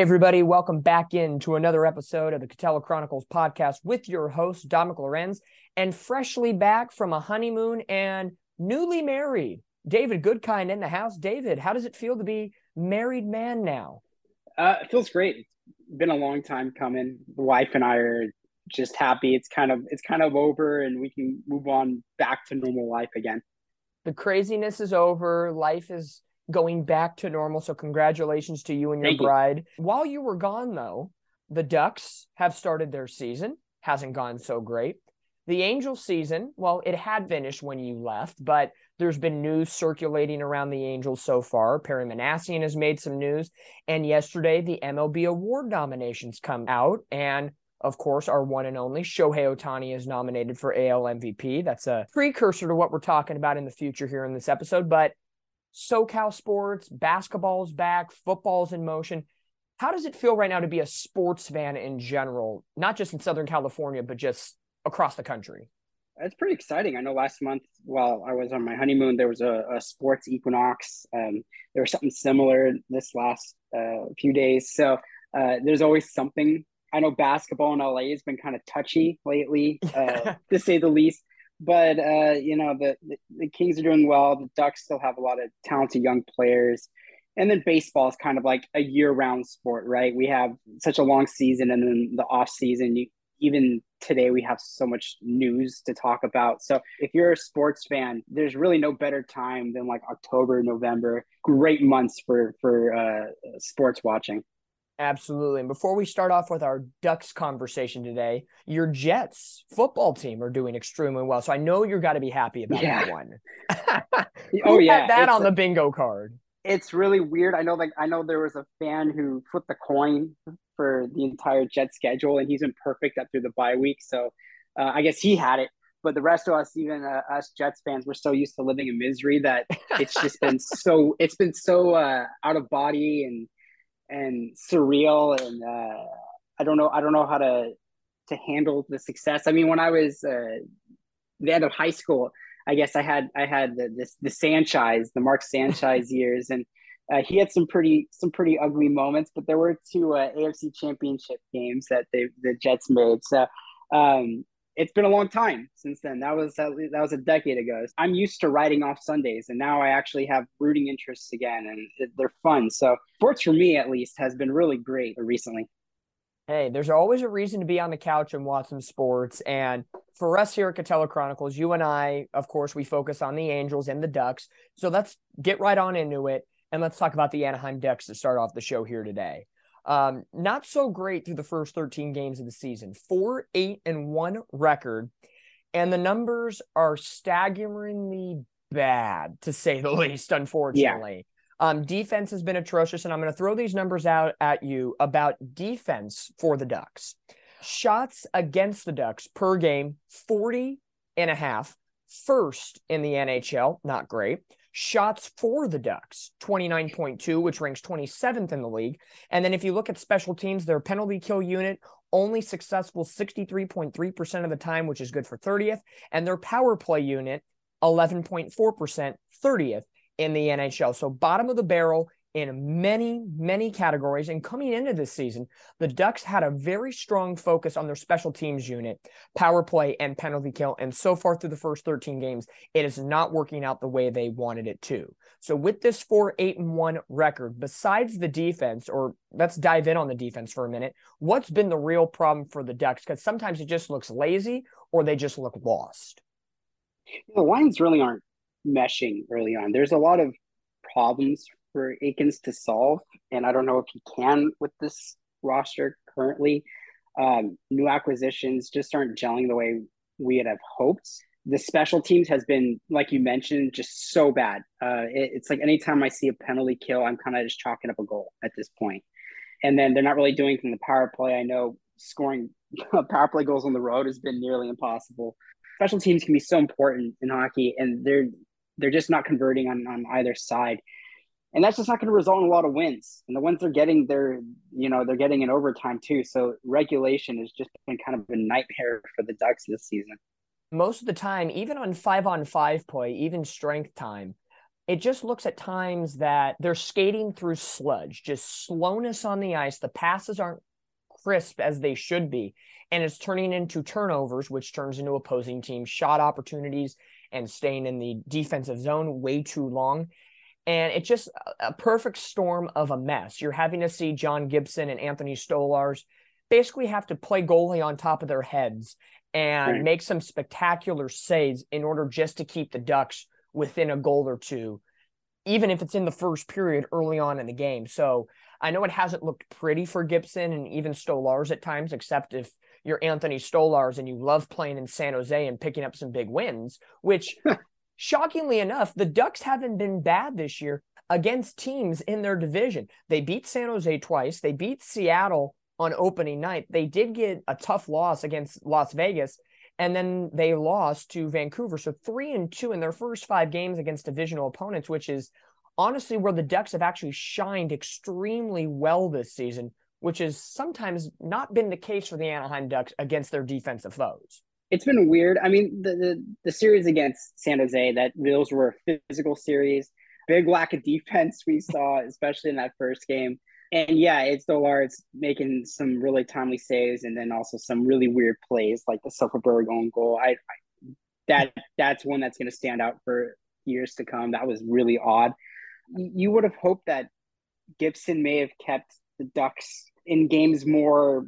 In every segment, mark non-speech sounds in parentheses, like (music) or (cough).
Hey, everybody, welcome back into another episode of the Katella Chronicles podcast with your host, Dominick Lorenz, and freshly back from a honeymoon and newly married, David Goodkind in the house. David, how does it feel to be married man now? Uh, it feels great. It's been a long time coming. The wife and I are just happy. It's kind of it's kind of over, and we can move on back to normal life again. The craziness is over. Life is going back to normal. So congratulations to you and your Thank you. bride. While you were gone, though, the Ducks have started their season. Hasn't gone so great. The Angels season, well, it had finished when you left, but there's been news circulating around the Angels so far. Perry Minasian has made some news. And yesterday, the MLB award nominations come out. And of course, our one and only Shohei Ohtani is nominated for AL MVP. That's a precursor to what we're talking about in the future here in this episode. But SoCal sports, basketball's back, football's in motion. How does it feel right now to be a sports fan in general, not just in Southern California, but just across the country? It's pretty exciting. I know last month while I was on my honeymoon, there was a, a sports equinox. Um, there was something similar this last uh, few days. So uh, there's always something. I know basketball in LA has been kind of touchy lately, uh, (laughs) to say the least. But uh, you know the, the the Kings are doing well. The Ducks still have a lot of talented young players, and then baseball is kind of like a year-round sport, right? We have such a long season, and then the off season. You even today we have so much news to talk about. So if you're a sports fan, there's really no better time than like October, November. Great months for for uh, sports watching. Absolutely. And before we start off with our Ducks conversation today, your Jets football team are doing extremely well. So I know you're got to be happy about Yeah. that one. (laughs) Oh yeah, that It's on a- the bingo card. it's really weird. I know like I know there was a fan who flipped the coin for the entire Jet schedule, and he's been perfect up through the bye week. So uh, I guess he had it. But the rest of us, even uh, us Jets fans, we're so used to living in misery that it's just been (laughs) so it's been so uh, out of body and and surreal, and uh, I don't know I don't know how to to handle the success. I mean, when I was uh, the end of high school, I guess I had I had the this the Sanchez, the Mark Sanchez (laughs) years, and uh, he had some pretty some pretty ugly moments. But there were two uh, AFC Championship games that they the Jets made. So um, it's been a long time since then. That was that was a decade ago. I'm used to writing off Sundays, and now I actually have rooting interests again, and they're fun. So sports for me, at least, has been really great recently. Hey, there's always a reason to be on the couch and watch some sports. And for us here at Katella Chronicles, you and I, of course, we focus on the Angels and the Ducks. So let's get right on into it and let's talk about the Anaheim Ducks to start off the show here today. Um, not so great through the first 13 games of the season, four, eight, and one record. And the numbers are staggeringly bad, to say the (laughs) least, unfortunately. Um, defense has been atrocious, and I'm going to throw these numbers out at you about defense for the Ducks. Shots against the Ducks per game, 40 and a half, first in the NHL, not great. Shots for the Ducks, 29.2, which ranks 27th in the league. And then if you look at special teams, their penalty kill unit, only successful 63.3% of the time, which is good for 30th. And their power play unit, 11.4%, 30th in the NHL. So bottom of the barrel in many, many categories. And coming into this season, the Ducks had a very strong focus on their special teams unit, power play, and penalty kill. And so far through the first 13 games, it is not working out the way they wanted it to. So with this 4 8 and 1 record, besides the defense, or let's dive in on the defense for a minute, what's been the real problem for the Ducks? Because sometimes it just looks lazy or they just look lost. the lines really aren't meshing early on. There's a lot of problems for Eakins to solve, and I don't know if he can with this roster currently. Um, new acquisitions just aren't gelling the way we had have hoped. The special teams has been, like you mentioned, just so bad. Uh, it, it's like anytime I see a penalty kill, I'm kind of just chalking up a goal at this point. And then they're not really doing in the power play. I know scoring (laughs) power play goals on the road has been nearly impossible special teams can be so important in hockey and they're they're just not converting on, on either side and that's just not going to result in a lot of wins and the ones they're getting they're you know they're getting in overtime too so regulation has just been kind of a nightmare for the ducks this season most of the time, even on five on five play, even strength time, it just looks at times that they're skating through sludge, just slowness on the ice. The passes aren't crisp as they should be. And it's turning into turnovers, which turns into opposing team shot opportunities and staying in the defensive zone way too long. And it's just a perfect storm of a mess. You're having to see John Gibson and Anthony Stolarz basically have to play goalie on top of their heads and right. make some spectacular saves in order just to keep the Ducks within a goal or two, even if it's in the first period early on in the game. So I know it hasn't looked pretty for Gibson and even Stolarz at times, except if you're Anthony Stolarz and you love playing in San Jose and picking up some big wins, which (laughs) shockingly enough, the Ducks haven't been bad this year against teams in their division. They beat San Jose twice, they beat Seattle on opening night. They did get a tough loss against Las Vegas, and then they lost to Vancouver. So three and two in their first five games against divisional opponents, which is honestly where the Ducks have actually shined extremely well this season, which has sometimes not been the case for the Anaheim Ducks against their defensive foes. It's been weird. I mean, the, the, the series against San Jose, that those were a physical series. Big lack of defense we (laughs) saw, especially in that first game and yeah, it's Stolarz making some really timely saves, and then also some really weird plays like the Silfverberg own goal. I, I that that's one that's going to stand out for years to come. That was really odd. You would have hoped that Gibson may have kept the Ducks in games more,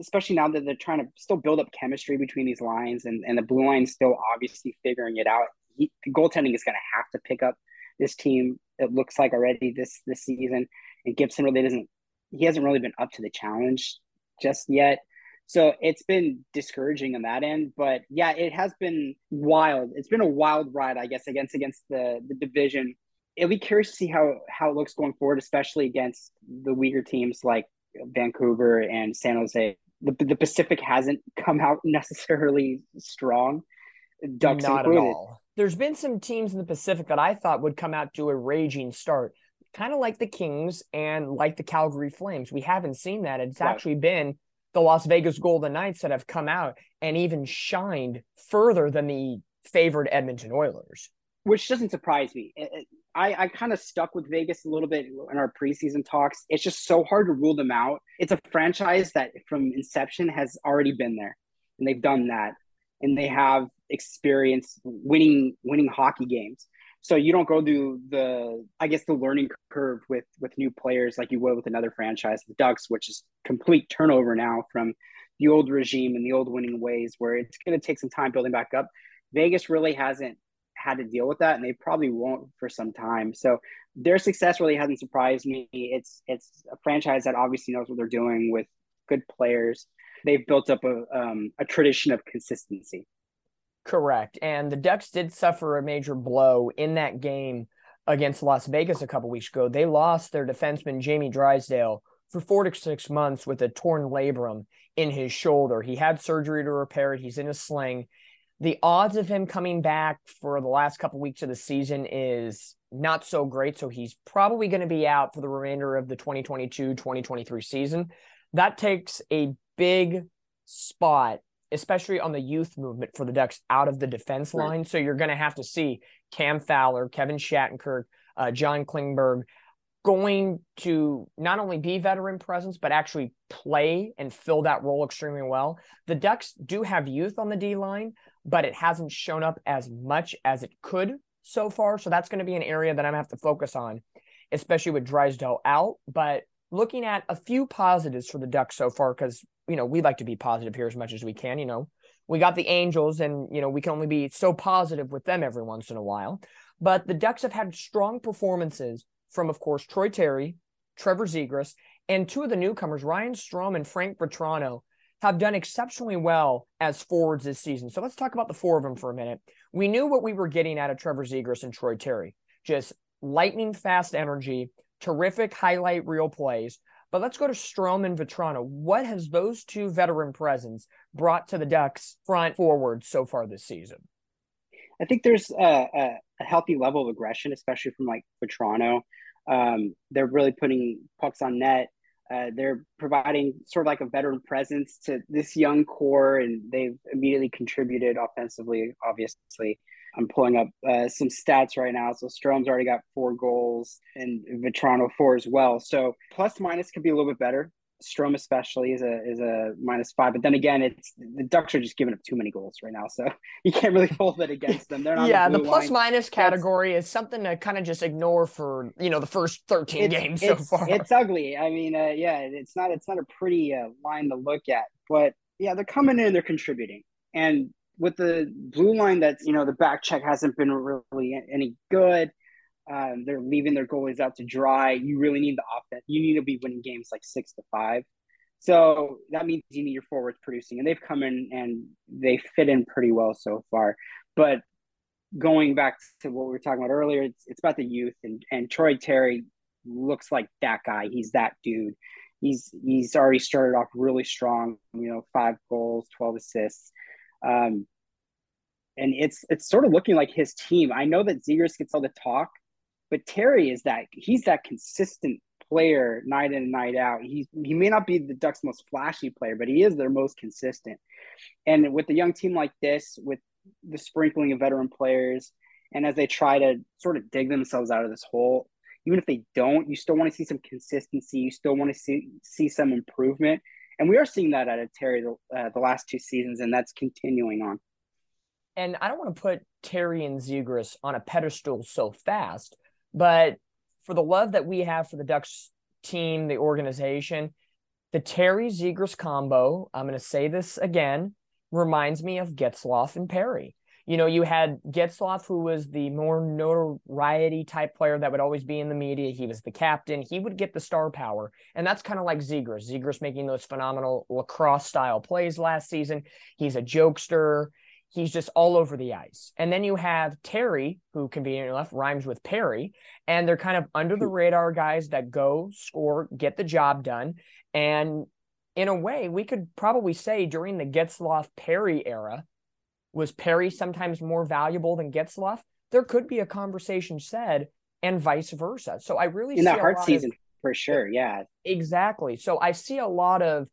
especially now that they're trying to still build up chemistry between these lines, and and the blue line still obviously figuring it out. He, goaltending is going to have to pick up this team. It looks like already this this season and Gibson really doesn't he hasn't really been up to the challenge just yet. So it's been discouraging on that end, but yeah, it has been wild. It's been a wild ride, I guess, against against the the division. It'll be curious to see how how it looks going forward, especially against the weaker teams like Vancouver and San Jose. The the Pacific hasn't come out (laughs) necessarily strong. Ducks Not included. at all. There's been some teams in the Pacific that I thought would come out to a raging start kind of like the Kings and like the Calgary Flames. We haven't seen that. It's right. actually been the Las Vegas Golden Knights that have come out and even shined further than the favored Edmonton Oilers. Which doesn't surprise me. I, I kind of stuck with Vegas a little bit in our preseason talks. It's just so hard to rule them out. It's a franchise that from inception has already been there and they've done that and they have experience winning winning hockey games so you don't go through the i guess the learning curve with with new players like you would with another franchise the ducks which is complete turnover now from the old regime and the old winning ways where it's going to take some time building back up vegas really hasn't had to deal with that and they probably won't for some time so their success really hasn't surprised me it's it's a franchise that obviously knows what they're doing with good players they've built up a, um, a tradition of consistency Correct. And the Ducks did suffer a major blow in that game against Las Vegas a couple weeks ago. They lost their defenseman, Jamie Drysdale, for four to six months with a torn labrum in his shoulder. He had surgery to repair it. He's in a sling. The odds of him coming back for the last couple weeks of the season is not so great. So he's probably going to be out for the remainder of the 2022 2023 season. That takes a big spot especially on the youth movement for the Ducks out of the defense line. Right. So you're going to have to see Cam Fowler, Kevin Shattenkirk, uh, John Klingberg going to not only be veteran presence, but actually play and fill that role extremely well. The Ducks do have youth on the D line, but it hasn't shown up as much as it could so far. So that's going to be an area that I'm going to have to focus on, especially with Drysdale out. But looking at a few positives for the Ducks so far, because you know, we like to be positive here as much as we can. You know, we got the Angels, and you know, we can only be so positive with them every once in a while. But the Ducks have had strong performances from, of course, Troy Terry, Trevor Zegras, and two of the newcomers, Ryan Strome and Frank Vatrano, have done exceptionally well as forwards this season. So let's talk about the four of them for a minute. We knew what we were getting out of Trevor Zegras and Troy Terry, just lightning fast energy, terrific highlight reel plays. But let's go to Strome and Vatrano. What has those two veteran presence brought to the Ducks front forward so far this season? I think there's a, a, a healthy level of aggression, especially from like Vatrano. Um, they're really putting pucks on net. Uh, they're providing sort of like a veteran presence to this young core, and they've immediately contributed offensively, obviously. I'm pulling up uh, some stats right now. So Strome's already got four goals and Vatrano four as well. So plus minus could be a little bit better. Strome especially is a is a minus five, but then again, it's the Ducks are just giving up too many goals right now, so (laughs) you can't really hold it against them. They're not yeah. The, the plus minus category That's, is something to kind of just ignore for you know the first thirteen games so far. It's ugly. I mean, uh, yeah, it's not it's not a pretty uh, line to look at, but yeah, they're coming in, they're contributing, and with the blue line, that's you know the back check hasn't been really any good. Um, they're leaving their goalies out to dry. You really need the offense. You need to be winning games like six to five. So that means you need your forwards producing, and they've come in and they fit in pretty well so far. But going back to what we were talking about earlier, it's, it's about the youth, and and Troy Terry looks like that guy. He's that dude. He's he's already started off really strong. You know, five goals, twelve assists. Um, and it's it's sort of looking like his team. I know that Zegras gets all the talk, but Terry is that he's that consistent player night in and night out. He he may not be the Ducks' most flashy player, but he is their most consistent. And with a young team like this, with the sprinkling of veteran players, and as they try to sort of dig themselves out of this hole, even if they don't, you still want to see some consistency. You still want to see see some improvement, and we are seeing that out of Terry the, uh, the last two seasons, and that's continuing on. And I don't want to put Terry and Zegras on a pedestal so fast, but for the love that we have for the Ducks team, the organization, the Terry Zegras combo, I'm going to say this again, reminds me of Getzlaf and Perry. You know, you had Getzlaf, who was the more notoriety type player that would always be in the media. He was the captain. He would get the star power. And that's kind of like Zegras. Zegras making those phenomenal lacrosse style plays last season. He's a jokester he's just all over the ice. And then you have Terry, who conveniently enough rhymes with Perry, and they're kind of under the hmm. radar guys that go score, get the job done. And in a way, we could probably say during the Getzlaf Perry era, was Perry sometimes more valuable than Getzlaf? There could be a conversation said, and vice versa. So I really in that hard season of, for sure, yeah, exactly. So I see a lot of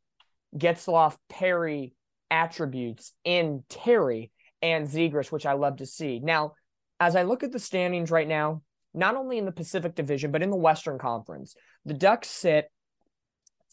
Getzlaf Perry attributes in Terry and Zegras, which I love to see. Now, as I look at the standings right now, not only in the Pacific Division, but in the Western Conference, the Ducks sit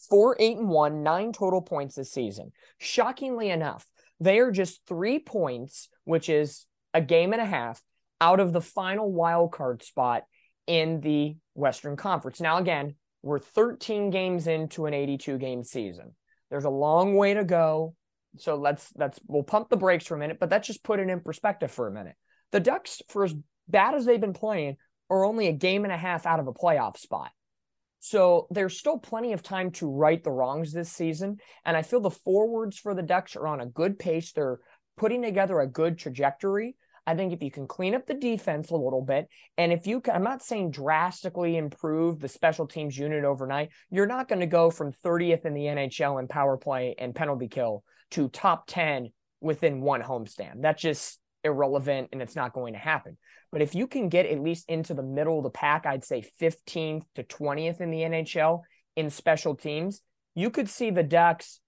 four, eight, and one, nine total points this season. Shockingly enough, they are just three points, which is a game and a half, out of the final wild card spot in the Western Conference. Now, again, we're 13 games into an 82 game season. There's a long way to go. So let's let's we'll pump the brakes for a minute, but let's just put it in perspective for a minute. The Ducks, for as bad as they've been playing, are only a game and a half out of a playoff spot. So there's still plenty of time to right the wrongs this season. And I feel the forwards for the Ducks are on a good pace. They're putting together a good trajectory. I think if you can clean up the defense a little bit, and if you can, I'm not saying drastically improve the special teams unit overnight, you're not going to go from 30th in the NHL in power play and penalty kill to top 10 within one homestand. That's just irrelevant and it's not going to happen. But if you can get at least into the middle of the pack, I'd say 15th to 20th in the NHL in special teams, you could see the Ducks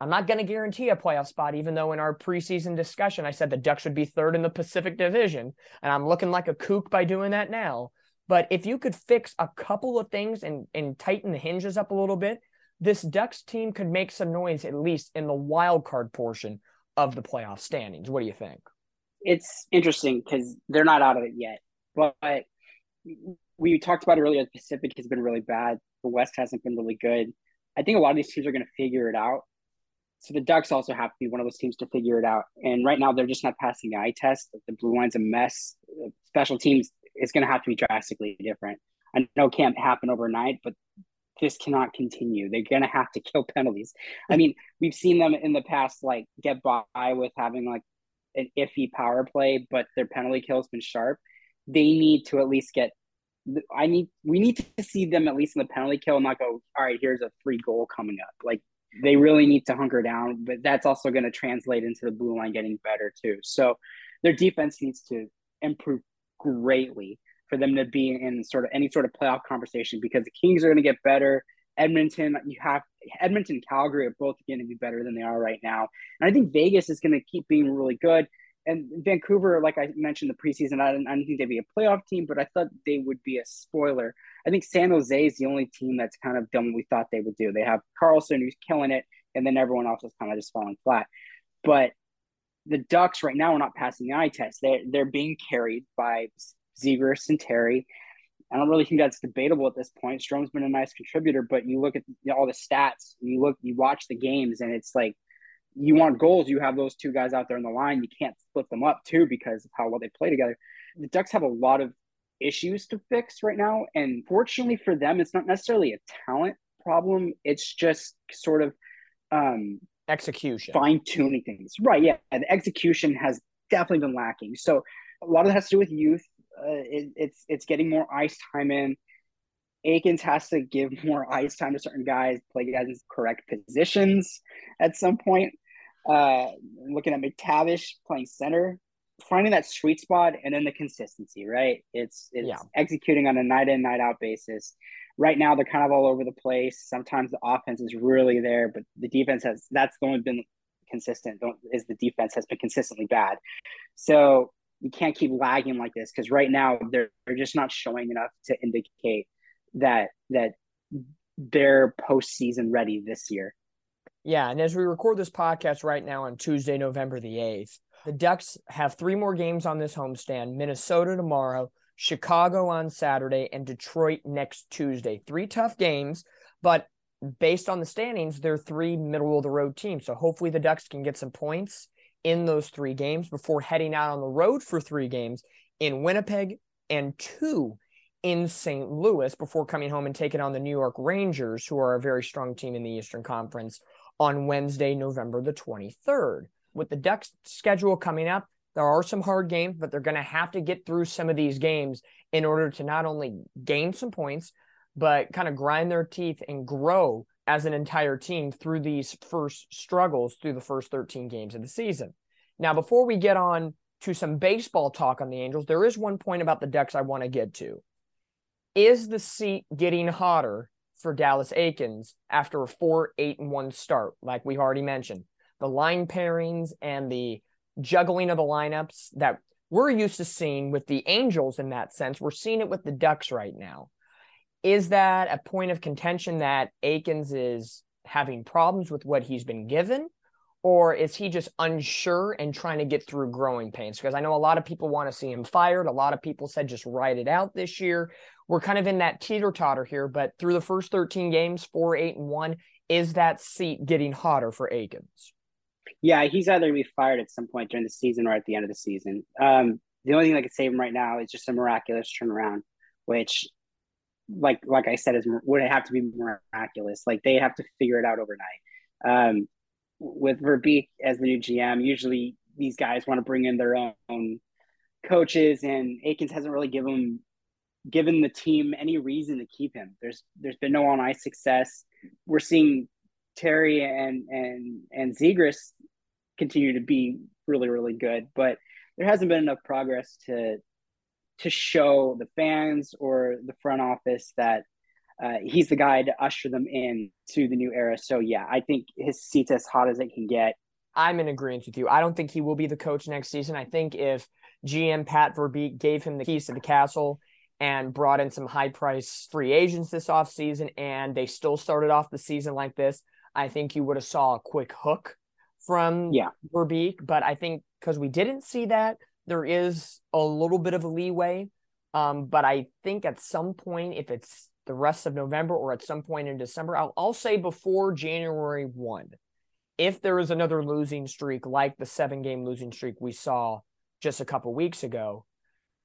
I'm not going to guarantee a playoff spot, even though in our preseason discussion, I said the Ducks would be third in the Pacific Division. And I'm looking like a kook by doing that now. But if you could fix a couple of things and, and tighten the hinges up a little bit, this Ducks team could make some noise, at least in the wild card portion of the playoff standings. What do you think? It's interesting because they're not out of it yet. But we talked about earlier, the Pacific has been really bad. The West hasn't been really good. I think a lot of these teams are going to figure it out so the Ducks also have to be one of those teams to figure it out. And right now, they're just not passing the eye test. The blue line's a mess. Special teams is going to have to be drastically different. I know it can't happen overnight, but this cannot continue. They're going to have to kill penalties. I mean, we've seen them in the past, like get by with having like an iffy power play, but their penalty kill has been sharp. They need to at least get. I need. We need to see them at least in the penalty kill, and not go. All right, here's a free goal coming up. Like they really need to hunker down, but that's also going to translate into the blue line getting better too. So their defense needs to improve greatly for them to be in sort of any sort of playoff conversation because the Kings are going to get better. Edmonton, you have Edmonton, Calgary are both going to be better than they are right now. And I think Vegas is going to keep being really good. and Vancouver, like I mentioned the preseason, I didn't, I didn't think they'd be a playoff team, but I thought they would be a spoiler. I think San Jose is the only team that's kind of done what we thought they would do. They have Karlsson who's killing it, and then everyone else is kind of just falling flat. But the Ducks right now are not passing the eye test. They're they're being carried by Zegras and Terry. I don't really think that's debatable at this point. Strome's been a nice contributor, but you look at all the stats, you look, you watch the games, and it's like you want goals, you have those two guys out there on the line. You can't split them up too because of how well they play together. The Ducks have a lot of issues to fix right now, and fortunately for them, it's not necessarily a talent problem. It's just sort of um, execution, fine tuning things. Right? Yeah, the execution has definitely been lacking. So a lot of that has to do with youth. Uh, it, it's it's getting more ice time in. Eakins has to give more ice time to certain guys, play guys in correct positions at some point. Uh, looking at McTavish playing center, finding that sweet spot, and then the consistency. Right, it's it's yeah. executing on a night in night out basis. Right now, they're kind of all over the place. Sometimes the offense is really there, but the defense has that's the only been consistent. Don't, is the defense has been consistently bad. So you can't keep lagging like this because right now they're, they're just not showing enough to indicate that that they're postseason ready this year. Yeah, and as we record this podcast right now on Tuesday, November the 8th, the Ducks have three more games on this homestand Minnesota tomorrow, Chicago on Saturday, and Detroit next Tuesday. Three tough games, but based on the standings, they're three middle of the road teams. So hopefully the Ducks can get some points in those three games before heading out on the road for three games in Winnipeg and two in St. Louis before coming home and taking on the New York Rangers, who are a very strong team in the Eastern Conference, on Wednesday, November the 23rd. With the Ducks schedule coming up, there are some hard games, but they're going to have to get through some of these games in order to not only gain some points, but kind of grind their teeth and grow as an entire team through these first struggles through the first 13 games of the season. Now, before we get on to some baseball talk on the Angels, there is one point about the Ducks I want to get to. Is the seat getting hotter for Dallas Eakins after a 4 8 and 1 start, like we've already mentioned? The line pairings and the juggling of the lineups that we're used to seeing with the Angels in that sense. We're seeing it with the Ducks right now. Is that a point of contention that Eakins is having problems with what he's been given? Or is he just unsure and trying to get through growing pains? Because I know a lot of people want to see him fired. A lot of people said just write it out this year. We're kind of in that teeter totter here, but through the first 13 games, four, eight, and one, is that seat getting hotter for Eakins? Yeah, he's either going to be fired at some point during the season or at the end of the season. Um, the only thing that could save him right now is just a miraculous turnaround, which like like I said, is would have to be miraculous? Like they have to figure it out overnight. Um, with Verbeek as the new GM, usually these guys want to bring in their own coaches, and Eakins hasn't really given given the team any reason to keep him. There's there's been no on ice success. We're seeing Terry and and and Zegras continue to be really really good, but there hasn't been enough progress to to show the fans or the front office that uh, he's the guy to usher them in to the new era. So yeah, I think his seat's as hot as it can get. I'm in agreement with you. I don't think he will be the coach next season. I think if GM Pat Verbeek gave him the keys to the castle and brought in some high price free agents this offseason and they still started off the season like this, I think you would have saw a quick hook from yeah. Verbeek. But I think because we didn't see that, there is a little bit of a leeway. Um, but I think at some point, if it's the rest of November or at some point in December, I'll, I'll say before January 1, if there is another losing streak like the seven game losing streak we saw just a couple weeks ago,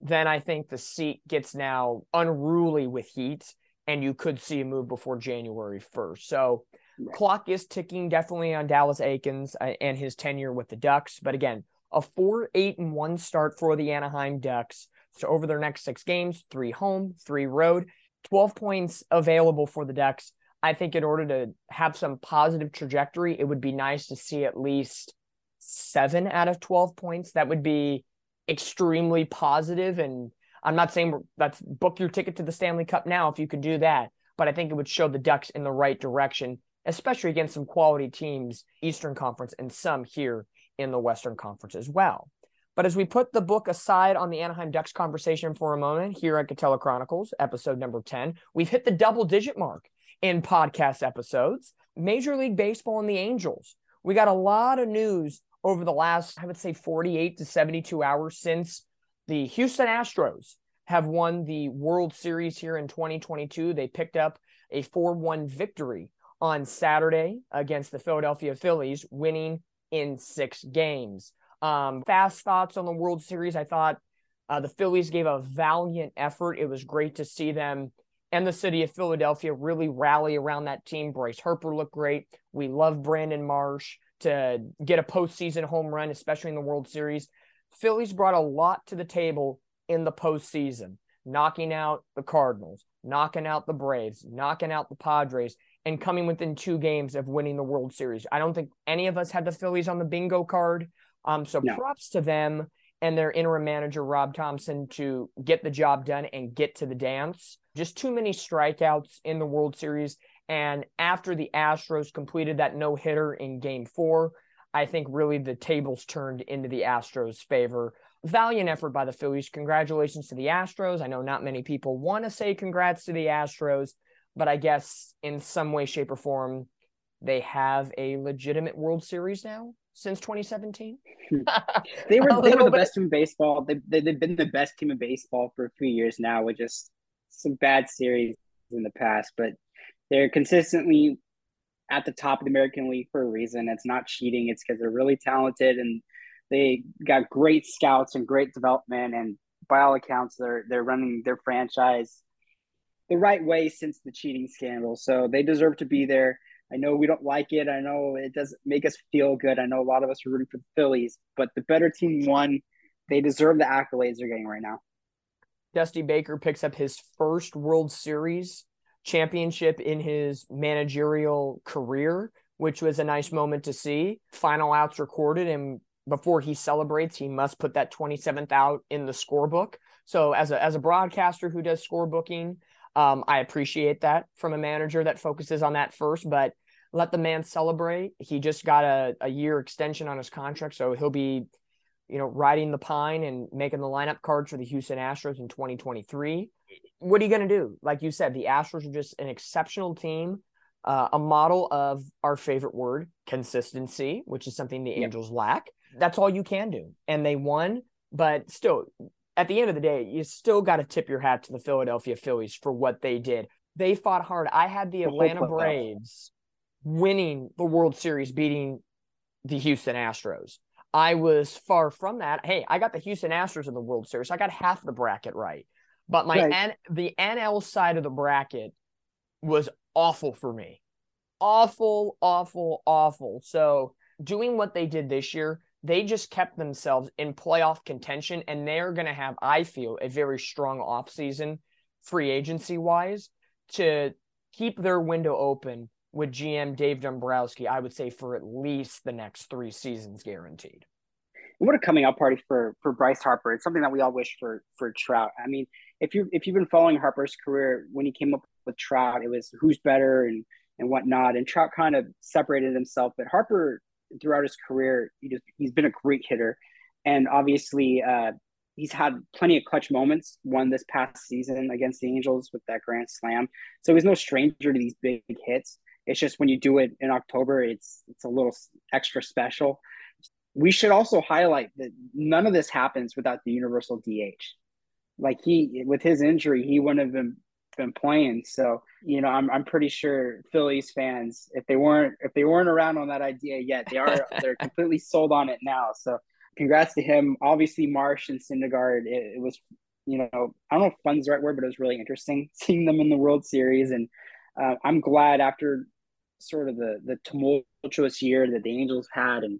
then I think the seat gets now unruly with heat and you could see a move before January 1st. So, right. clock is ticking definitely on Dallas Eakins uh, and his tenure with the Ducks. But again, a four, eight, and one start for the Anaheim Ducks. So over their next six games, three home, three road, 12 points available for the Ducks. I think in order to have some positive trajectory, it would be nice to see at least seven out of 12 points. That would be extremely positive. And I'm not saying that's book your ticket to the Stanley Cup now if you could do that, but I think it would show the Ducks in the right direction, especially against some quality teams, Eastern Conference, and some here in the Western Conference as well. But as we put the book aside on the Anaheim Ducks conversation for a moment here at Katella Chronicles, episode number 10, we've hit the double digit mark in podcast episodes. Major League Baseball and the Angels. We got a lot of news over the last, I would say, 48 to 72 hours since the Houston Astros have won the World Series here in 2022. They picked up a 4 1 victory on Saturday against the Philadelphia Phillies, winning in six games. Um, fast thoughts on the World Series. I thought uh, the Phillies gave a valiant effort. It was great to see them and the city of Philadelphia really rally around that team. Bryce Harper looked great. We love Brandon Marsh to get a postseason home run, especially in the World Series. Phillies brought a lot to the table in the postseason, knocking out the Cardinals, knocking out the Braves, knocking out the Padres, and coming within two games of winning the World Series. I don't think any of us had the Phillies on the bingo card. Um, so no. props to them and their interim manager, Rob Thompson, to get the job done and get to the dance. Just too many strikeouts in the World Series. And after the Astros completed that no hitter in game four, I think really the tables turned into the Astros' favor. Valiant effort by the Phillies. Congratulations to the Astros. I know not many people want to say congrats to the Astros, but I guess in some way, shape, or form, they have a legitimate World Series now since 2017. Hmm. (laughs) they were they were the best team in baseball. They, they they've been the best team in baseball for a few years now, with just some bad series in the past, but they're consistently at the top of the American League for a reason. It's not cheating; it's because they're really talented and they got great scouts and great development. And by all accounts, they're they're running their franchise the right way since the cheating scandal. So they deserve to be there. I know we don't like it. I know it doesn't make us feel good. I know a lot of us are rooting for the Phillies, but the better team won. They deserve the accolades they're getting right now. Dusty Baker picks up his first World Series championship in his managerial career, which was a nice moment to see. Final outs recorded, and before he celebrates, he must put that 27th out in the scorebook. So, as a as a broadcaster who does scorebooking, um, I appreciate that from a manager that focuses on that first, but let the man celebrate. He just got a, a year extension on his contract, so he'll be, you know, riding the pine and making the lineup cards for the Houston Astros in 2023. What are you going to do? Like you said, the Astros are just an exceptional team, uh, a model of our favorite word, consistency, which is something the Angels lack. That's all you can do. And they won, but still, at the end of the day, you still got to tip your hat to the Philadelphia Phillies for what they did. They fought hard. I had the Atlanta Braves winning the World Series, beating the Houston Astros. I was far from that. Hey, I got the Houston Astros in the World Series. I got half the bracket right. But my right. N- the NL side of the bracket was awful for me. Awful, awful, awful. So doing what they did this year, they just kept themselves in playoff contention and they're going to have i feel a very strong offseason free agency wise to keep their window open with gm dave dombrowski i would say for at least the next three seasons guaranteed. What a coming out party for for bryce harper. It's something that we all wish for for trout. I mean if you if you've been following harper's career when he came up with trout it was who's better and and whatnot and trout kind of separated himself but harper throughout his career, he just he's been a great hitter, and obviously uh, he's had plenty of clutch moments. One this past season against the Angels with that grand slam, so he's no stranger to these big hits. It's just when you do it in October, it's it's a little extra special. We should also highlight that none of this happens without the universal DH. Like he, with his injury, he wouldn't have been been playing. So, you know, I'm I'm pretty sure Phillies fans, if they weren't if they weren't around on that idea yet, they are (laughs) they're completely sold on it now. So, congrats to him. Obviously, Marsh and Syndergaard, it, it was, you know, I don't know if fun's the right word, but it was really interesting (laughs) seeing them in the World Series, and uh, I'm glad after sort of the the tumultuous year that the Angels had and.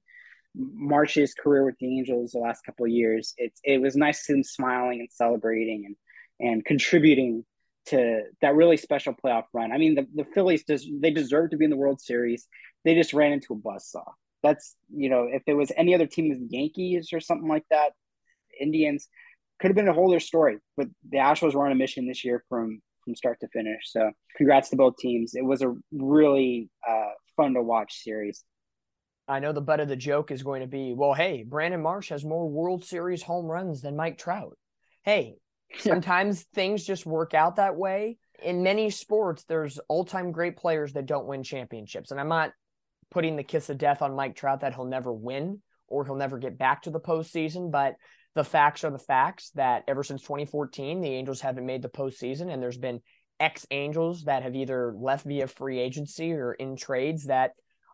Marsh's career with the Angels the last couple of years, it's it was nice to see him smiling and celebrating and and contributing to that really special playoff run. I mean, the, the Phillies does they deserve to be in the World Series. They just ran into a buzzsaw. That's you know, if it was any other team, the Yankees or something like that, Indians could have been a whole other story. But the Astros were on a mission this year from from start to finish. So congrats to both teams. It was a really uh, fun to watch series. I know the butt of the joke is going to be, well, hey, Brandon Marsh has more World Series home runs than Mike Trout. Hey, (laughs) sometimes things just work out that way. In many sports, there's all-time great players that don't win championships. And I'm not putting the kiss of death on Mike Trout that he'll never win or he'll never get back to the postseason, but the facts are the facts that ever since 2014, the Angels haven't made the postseason, and there's been ex Angels that have either left via free agency or in trades that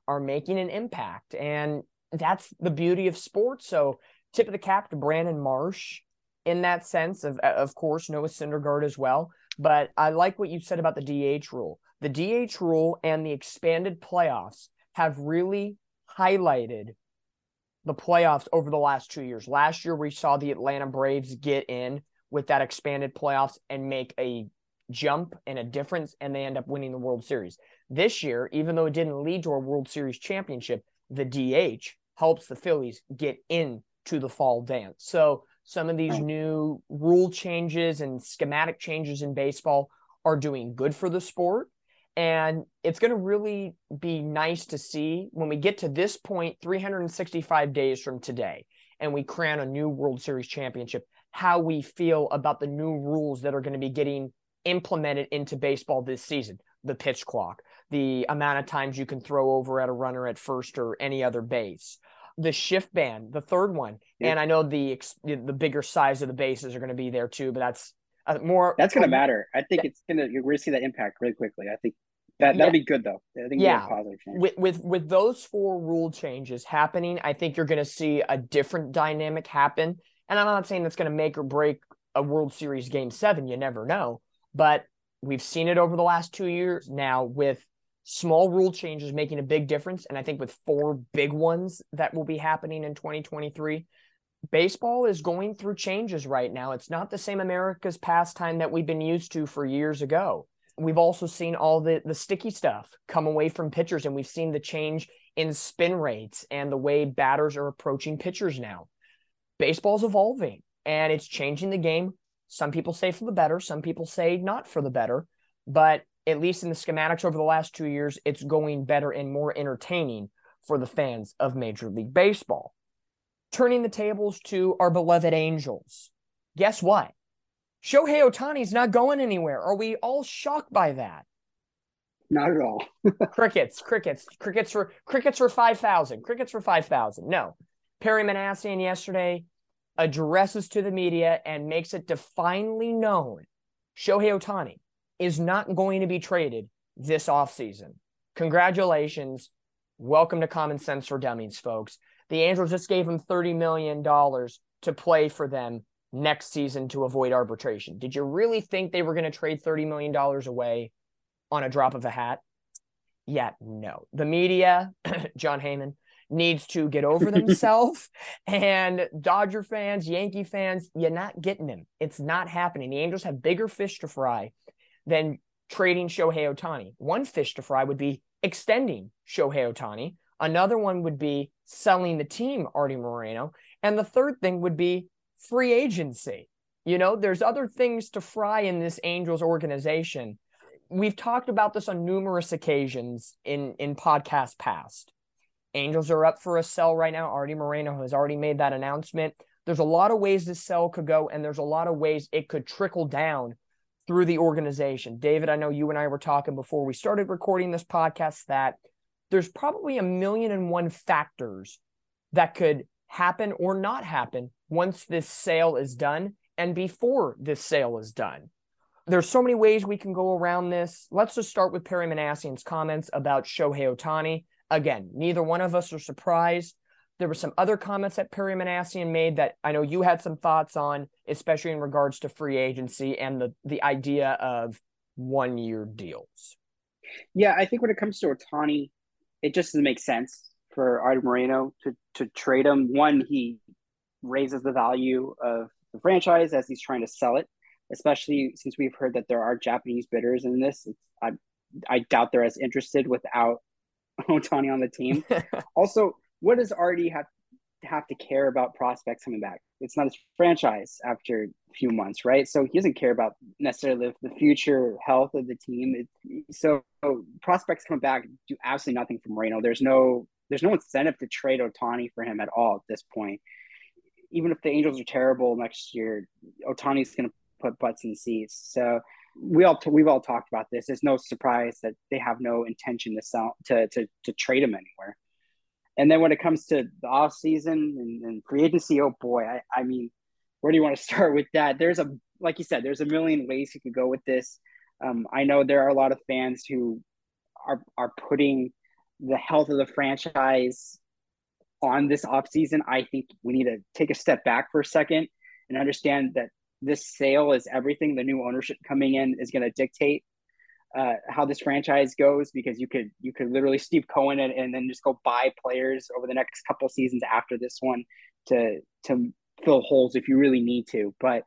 are making an impact. And that's the beauty of sports. So, tip of the cap to Brandon Marsh in that sense, of, uh, of course, Noah Syndergaard as well. But I like what you said about the DH rule. The DH rule and the expanded playoffs have really highlighted the playoffs over the last two years. Last year, we saw the Atlanta Braves get in with that expanded playoffs and make a jump and a difference, and they end up winning the World Series. This year, even though it didn't lead to a World Series championship, the DH helps the Phillies get into the fall dance. So some of these new rule changes and schematic changes in baseball are doing good for the sport. And it's going to really be nice to see when we get to this point, 365 days from today, and we crown a new World Series championship, how we feel about the new rules that are going to be getting implemented into baseball this season the pitch clock, the amount of times you can throw over at a runner at first or any other base, the shift band, the third one. Yeah. And I know the the bigger size of the bases are going to be there too, but that's uh, more. That's going to matter. I think it's going to you're going to see that impact really quickly. I think that that'll yeah. be good though. I think yeah. With with with those four rule changes happening, I think you're going to see a different dynamic happen. And I'm not saying that's going to make or break a World Series Game Seven. You never know, but we've seen it over the last two years now with small rule changes making a big difference. And I think with four big ones that will be happening in 2023, baseball is going through changes right now. It's not the same America's pastime that we've been used to for years ago. We've also seen all the the sticky stuff come away from pitchers, and we've seen the change in spin rates and the way batters are approaching pitchers now. Baseball's evolving and it's changing the game. Some people say for the better, some people say not for the better, but at least in the schematics over the last two years, it's going better and more entertaining for the fans of Major League Baseball. Turning the tables to our beloved Angels. Guess what? Shohei Ohtani's not going anywhere. Are we all shocked by that? Not at all. (laughs) crickets, crickets, crickets for crickets for five thousand. Crickets for five thousand. No. Perry Minasian yesterday addresses to the media and makes it definitely known Shohei Ohtani is not going to be traded this offseason. Congratulations. Welcome to Common Sense for Dummies, folks. The Angels just gave him $30 million to play for them next season to avoid arbitration. Did you really think they were going to trade $30 million away on a drop of a hat? Yet, yeah, no. The media, (clears throat) Jon Heyman, needs to get over (laughs) themselves. and Dodger fans, Yankee fans, you're not getting him. It's not happening. The Angels have bigger fish to fry than trading Shohei Ohtani. One fish to fry would be extending Shohei Ohtani. Another one would be selling the team, Artie Moreno. And the third thing would be free agency. You know, there's other things to fry in this Angels organization. We've talked about this on numerous occasions in, in podcast past. Angels are up for a sell right now. Artie Moreno has already made that announcement. There's a lot of ways this sell could go, and there's a lot of ways it could trickle down through the organization. David, I know you and I were talking before we started recording this podcast that there's probably a million and one factors that could happen or not happen once this sale is done and before this sale is done. There's so many ways we can go around this. Let's just start with Perry Minasian's comments about Shohei Ohtani. Again, neither one of us are surprised. There were some other comments that Perry Minasian made that I know you had some thoughts on, especially in regards to free agency and the the idea of one year deals. Yeah, I think when it comes to Ohtani, it just doesn't make sense for Art Moreno to to trade him. One, he raises the value of the franchise as he's trying to sell it, especially since we've heard that there are Japanese bidders in this. It's, I I doubt they're as interested without (laughs) Ohtani on the team. (laughs) also, what does Artie have have to care about prospects coming back? It's not his franchise after a few months, right? So he doesn't care about necessarily the future health of the team. It, so prospects coming back do absolutely nothing for Moreno. There's no there's no incentive to trade Ohtani for him at all at this point. Even if the Angels are terrible next year, Ohtani's going to put butts in seats. So we all we've all talked about this. It's no surprise that they have no intention to sell to to to trade him anywhere. And then when it comes to the off season and, and free agency, oh boy, I, I mean, where do you want to (laughs) start with that? There's a like you said, there's a million ways you could go with this. Um, I know there are a lot of fans who are are putting the health of the franchise on this offseason. I think we need to take a step back for a second and understand that this sale is everything. The new ownership coming in is going to dictate uh, how this franchise goes because you could you could literally Steve Cohen and, and then just go buy players over the next couple seasons after this one to to fill holes if you really need to. But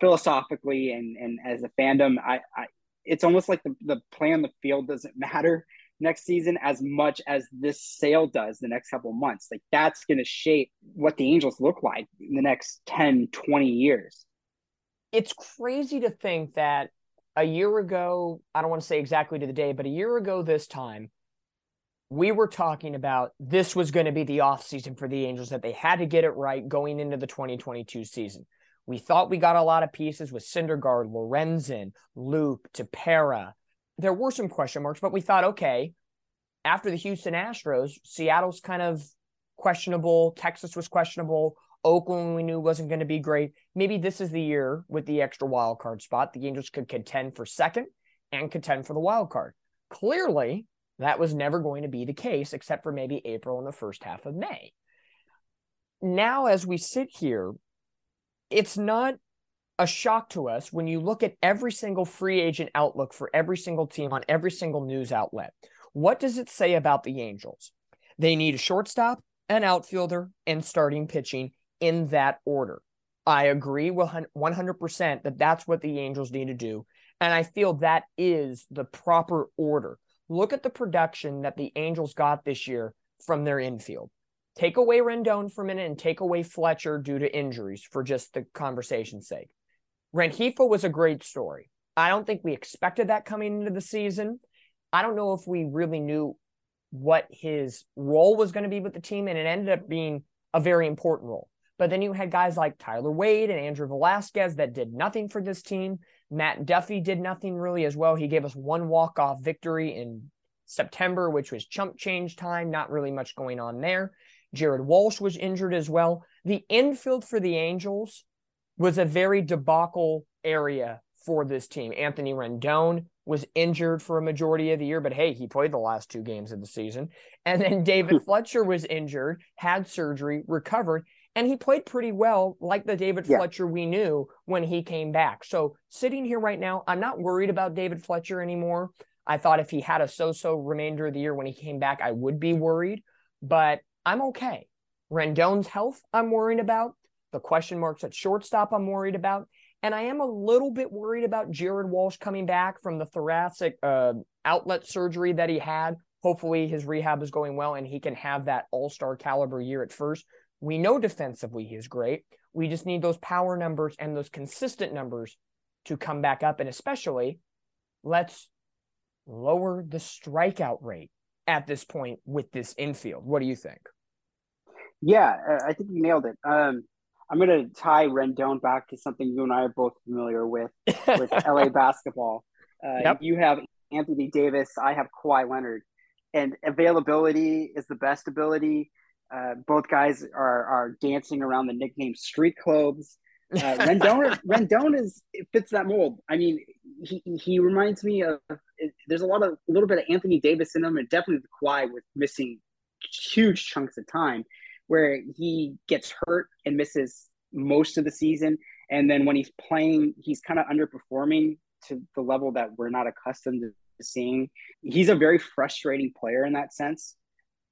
philosophically and and as a fandom, I, I it's almost like the, the play on the field doesn't (laughs) matter next season as much as this sale does the next couple months. Like that's going to shape what the Angels look like in the next 10, 20 years. It's crazy to think that a year ago, I don't want to say exactly to the day, but a year ago this time, we were talking about this was going to be the offseason for the Angels, that they had to get it right going into the 2022 season. We thought we got a lot of pieces with Syndergaard, Lorenzen, Loup, Tepera. There were some question marks, but we thought, okay, after the Houston Astros, Seattle's kind of questionable, Texas was questionable, Oakland we knew wasn't going to be great. Maybe this is the year with the extra wild card spot. The Angels could contend for second and contend for the wild card. Clearly, that was never going to be the case, except for maybe April and the first half of May. Now, as we sit here, it's not a shock to us when you look at every single free agent outlook for every single team on every single news outlet. What does it say about the Angels? They need a shortstop, an outfielder, and starting pitching in that order. I agree 100% that that's what the Angels need to do. And I feel that is the proper order. Look at the production that the Angels got this year from their infield. Take away Rendon for a minute and take away Fletcher due to injuries for just the conversation's sake. Rengifo was a great story. I don't think we expected that coming into the season. I don't know if we really knew what his role was going to be with the team, and it ended up being a very important role. But then you had guys like Tyler Wade and Andrew Velazquez that did nothing for this team. Matt Duffy did nothing really as well. He gave us one walk-off victory in September, which was chump change time, not really much going on there. Jared Walsh was injured as well. The infield for the Angels was a very debacle area for this team. Anthony Rendon was injured for a majority of the year, but hey, he played the last two games of the season. And then David (laughs) Fletcher was injured, had surgery, recovered, and he played pretty well, like the David yeah. Fletcher we knew when he came back. So sitting here right now, I'm not worried about David Fletcher anymore. I thought if he had a so-so remainder of the year when he came back, I would be worried, but I'm okay. Rendon's health, I'm worried about. The question marks at shortstop, I'm worried about. And I am a little bit worried about Jared Walsh coming back from the thoracic uh, outlet surgery that he had. Hopefully, his rehab is going well and he can have that all star caliber year at first. We know defensively he is great. We just need those power numbers and those consistent numbers to come back up. And especially, let's lower the strikeout rate at this point with this infield. What do you think? Yeah, I think you nailed it. Um, I'm going to tie Rendon back to something you and I are both familiar with with (laughs) LA basketball. Uh, yep. You have Anthony Davis. I have Kawhi Leonard, and availability is the best ability. Uh, both guys are are dancing around the nickname street clothes. Uh, (laughs) Rendon, Rendon is fits that mold. I mean, he he reminds me of. There's a lot of a little bit of Anthony Davis in him, and definitely the Kawhi with missing huge chunks of time, where he gets hurt and misses most of the season, and then when he's playing, he's kind of underperforming to the level that we're not accustomed to seeing. He's a very frustrating player in that sense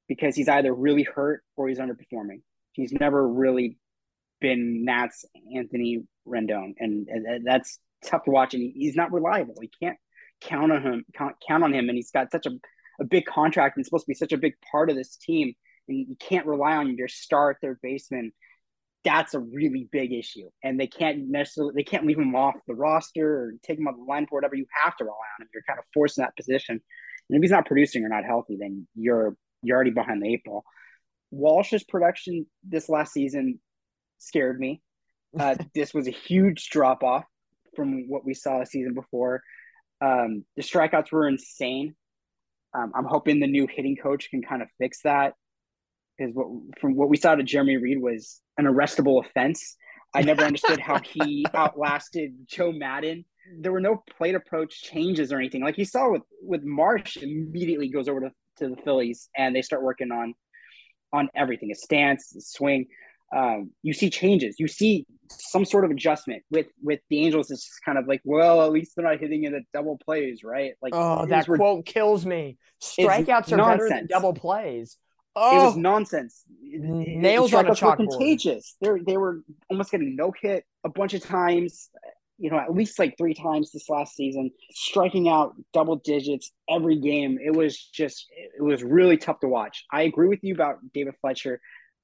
because he's either really hurt or he's underperforming. He's never really been Nats Anthony Rendon, and, and that's tough to watch. And he's not reliable. You can't count on him. Count, count on him, and he's got such a, a big contract and supposed to be such a big part of this team. And you can't rely on your star third baseman. That's a really big issue, and they can't necessarily they can't leave him off the roster or take him off the line for whatever. You have to rely on him. You're kind of forced in that position. And if he's not producing or not healthy, then you're you're already behind the eight ball. Walsh's production this last season scared me. Uh, (laughs) this was a huge drop off from what we saw the season before. Um, the strikeouts were insane. Um, I'm hoping the new hitting coach can kind of fix that because what from what we saw to Jeremy Reed was an arrestable offense. I never understood how he (laughs) outlasted Joe Maddon. There were no plate approach changes or anything. Like you saw with with Marsh, immediately goes over to, to the Phillies and they start working on on everything, a stance, a swing. Um, you see changes. You see some sort of adjustment with with the Angels. It's kind of like, well, at least they're not hitting it at double plays, right? Like, oh, that quote kills me. Strikeouts are nonsense. better than double plays. Oh, it was oh. nonsense. Nails on a chalkboard. contagious. They they were almost getting no hit a bunch of times. You know, at least like three times this last season, striking out double digits every game. It was just, it was really tough to watch. I agree with you about David Fletcher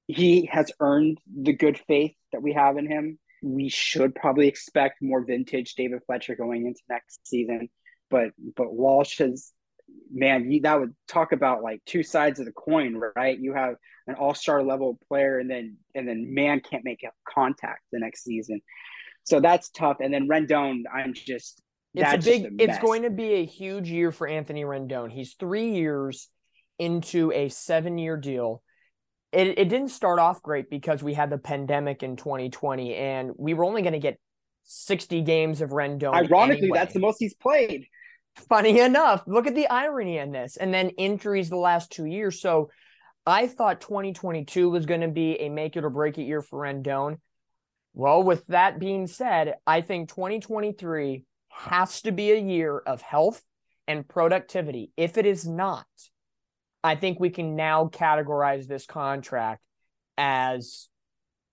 he has earned the good faith that we have in him. We should probably expect more vintage David Fletcher going into next season. But but Walsh has man, you, that would talk about like two sides of the coin, right? You have an all-star level player and then and then man can't make contact the next season. So that's tough. And then Rendon, I'm just it's a big it's going to be a huge year for Anthony Rendon. He's three years into a seven-year deal it, it didn't start off great because we had the pandemic in 2020 and we were only going to get 60 games of Rendon. Ironically, anyway. that's the most he's played. Funny enough, look at the irony in this. And then injuries the last two years. So I thought 2022 was going to be a make it or break it year for Rendon. Well, with that being said, I think 2023 has to be a year of health and productivity. If it is not, I think we can now categorize this contract as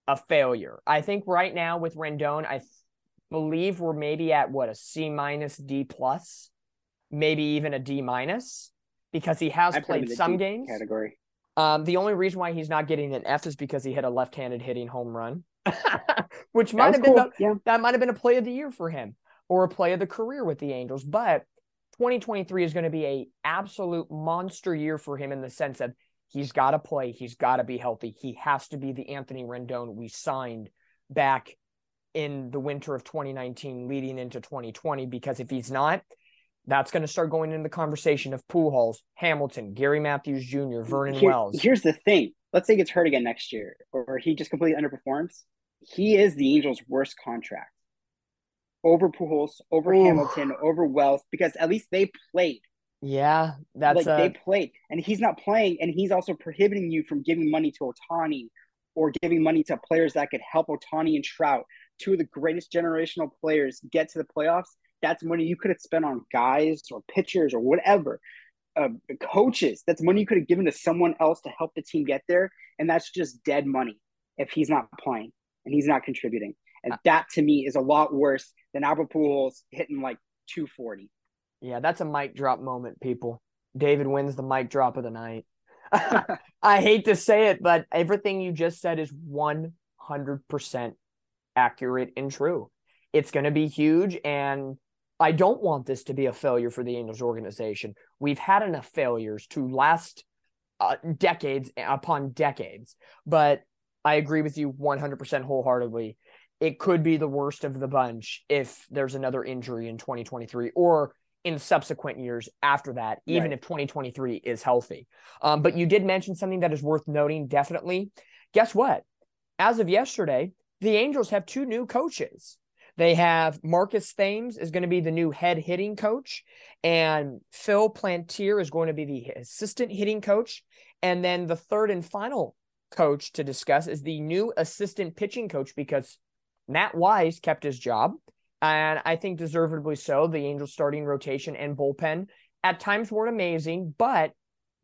a failure. I think right now with Rendon, I th- believe we're maybe at what a C minus D plus, maybe even a D minus, because he has I played some D games. Category. Um, the only reason why he's not getting an F is because he hit a left-handed hitting home run, (laughs) which might have been cool. the, yeah. that might have been a play of the year for him or a play of the career with the Angels. But 2023 is going to be a absolute monster year for him in the sense that he's got to play, he's got to be healthy. He has to be the Anthony Rendon we signed back in the winter of 2019 leading into 2020 because if he's not, that's going to start going into the conversation of Pujols, Hamilton, Gary Matthews Jr., Vernon Here, Wells. Here's the thing. Let's say he gets hurt again next year or he just completely underperforms. He is the Angels' worst contract over Pujols, over Ooh. Hamilton, over Wells because at least they played. Yeah, that's like a... they played, and he's not playing, and he's also prohibiting you from giving money to Ohtani or giving money to players that could help Ohtani and Trout, two of the greatest generational players, get to the playoffs. That's money you could have spent on guys or pitchers or whatever, uh, coaches. That's money you could have given to someone else to help the team get there, and that's just dead money if he's not playing and he's not contributing. And that to me is a lot worse than Albert Pujols hitting like 240. Yeah, that's a mic drop moment, people. David wins the mic drop of the night. (laughs) (laughs) I hate to say it, but everything you just said is 100% accurate and true. It's going to be huge. And I don't want this to be a failure for the Angels organization. We've had enough failures to last uh, decades upon decades. But I agree with you 100% wholeheartedly it could be the worst of the bunch if there's another injury in 2023 or in subsequent years after that, even right. if 2023 is healthy. Um, but you did mention something that is worth noting, definitely. Guess what? As of yesterday, the Angels have two new coaches. They have Marcus Thames is going to be the new head hitting coach, and Phil Plantier is going to be the assistant hitting coach. And then the third and final coach to discuss is the new assistant pitching coach because Matt Wise kept his job, and I think deservedly so. The Angels starting rotation and bullpen at times weren't amazing, but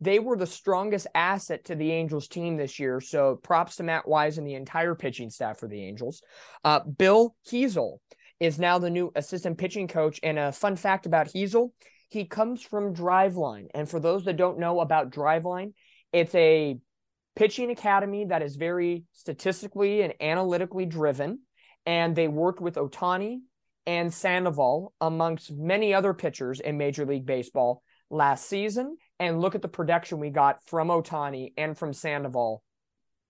they were the strongest asset to the Angels team this year. So props to Matt Wise and the entire pitching staff for the Angels. Uh, Bill Hezel is now the new assistant pitching coach. And a fun fact about Hezel, he comes from Driveline. And for those that don't know about Driveline, it's a pitching academy that is very statistically and analytically driven and they worked with Ohtani and Sandoval amongst many other pitchers in Major League Baseball last season. And look at the production we got from Ohtani and from Sandoval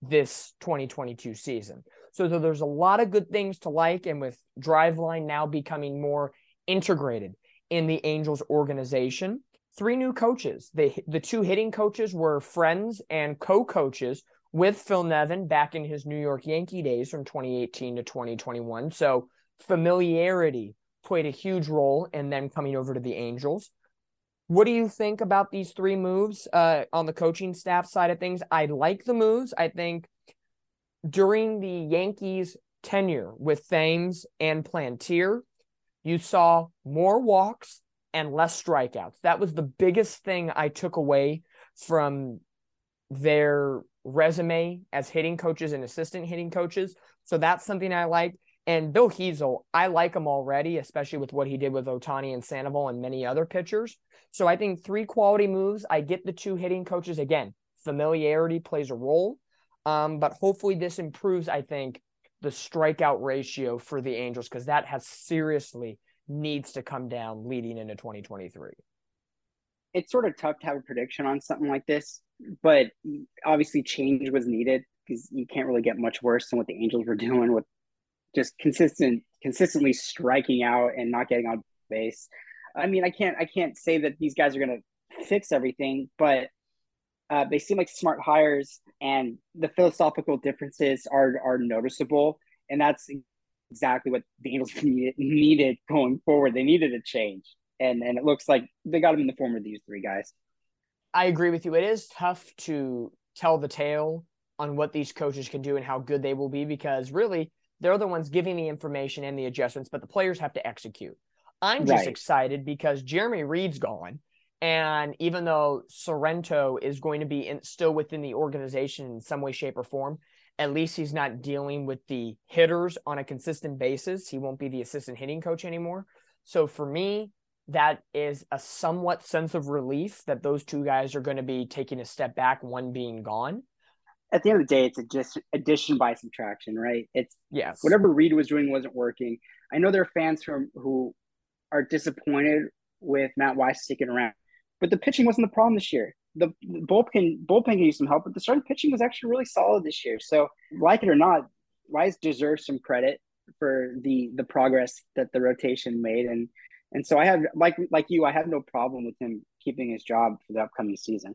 this 2022 season. So, so there's a lot of good things to like. And with Driveline now becoming more integrated in the Angels organization, three new coaches. The, the two hitting coaches were friends and co coaches with Phil Nevin back in his New York Yankee days from 2018 to 2021. So, familiarity played a huge role in them coming over to the Angels. What do you think about these three moves uh, on the coaching staff side of things? I like the moves. I think during the Yankees' tenure with Thames and Plantier, you saw more walks and less strikeouts. That was the biggest thing I took away from their resume as hitting coaches and assistant hitting coaches. So that's something I like. And Bill Hezel, I like him already, especially with what he did with Ohtani and Sandoval and many other pitchers. So I think three quality moves. I get the two hitting coaches again. Familiarity plays a role, um, but hopefully this improves. I think the strikeout ratio for the Angels because that has seriously needs to come down leading into 2023. It's sort of tough to have a prediction on something like this, but obviously change was needed because you can't really get much worse than what the Angels were (laughs) doing with just consistent, consistently striking out and not getting on base. I mean, I can't, I can't say that these guys are going to fix everything, but uh, they seem like smart hires, and the philosophical differences are are noticeable, and that's exactly what the Angels (laughs) needed, needed going forward. They needed a change, and and it looks like they got them in the form of these three guys. I agree with you. It is tough to tell the tale on what these coaches can do and how good they will be because really they're the ones giving the information and the adjustments, but the players have to execute. I'm just right. excited because Jeremy Reed's gone. And even though Sorrento is going to be in, still within the organization in some way, shape, or form, at least he's not dealing with the hitters on a consistent basis. He won't be the assistant hitting coach anymore. So for me, that is a somewhat sense of relief that those two guys are going to be taking a step back, one being gone. At the end of the day, it's a just addition by subtraction, right? It's yes. Whatever Reed was doing wasn't working. I know there are fans from who are disappointed with Matt Wise sticking around, but the pitching wasn't the problem this year. The bullpen bullpen can use some help, but the starting pitching was actually really solid this year. So, like it or not, Wise deserves some credit for the the progress that the rotation made, and and so I have like like you, I have no problem with him keeping his job for the upcoming season.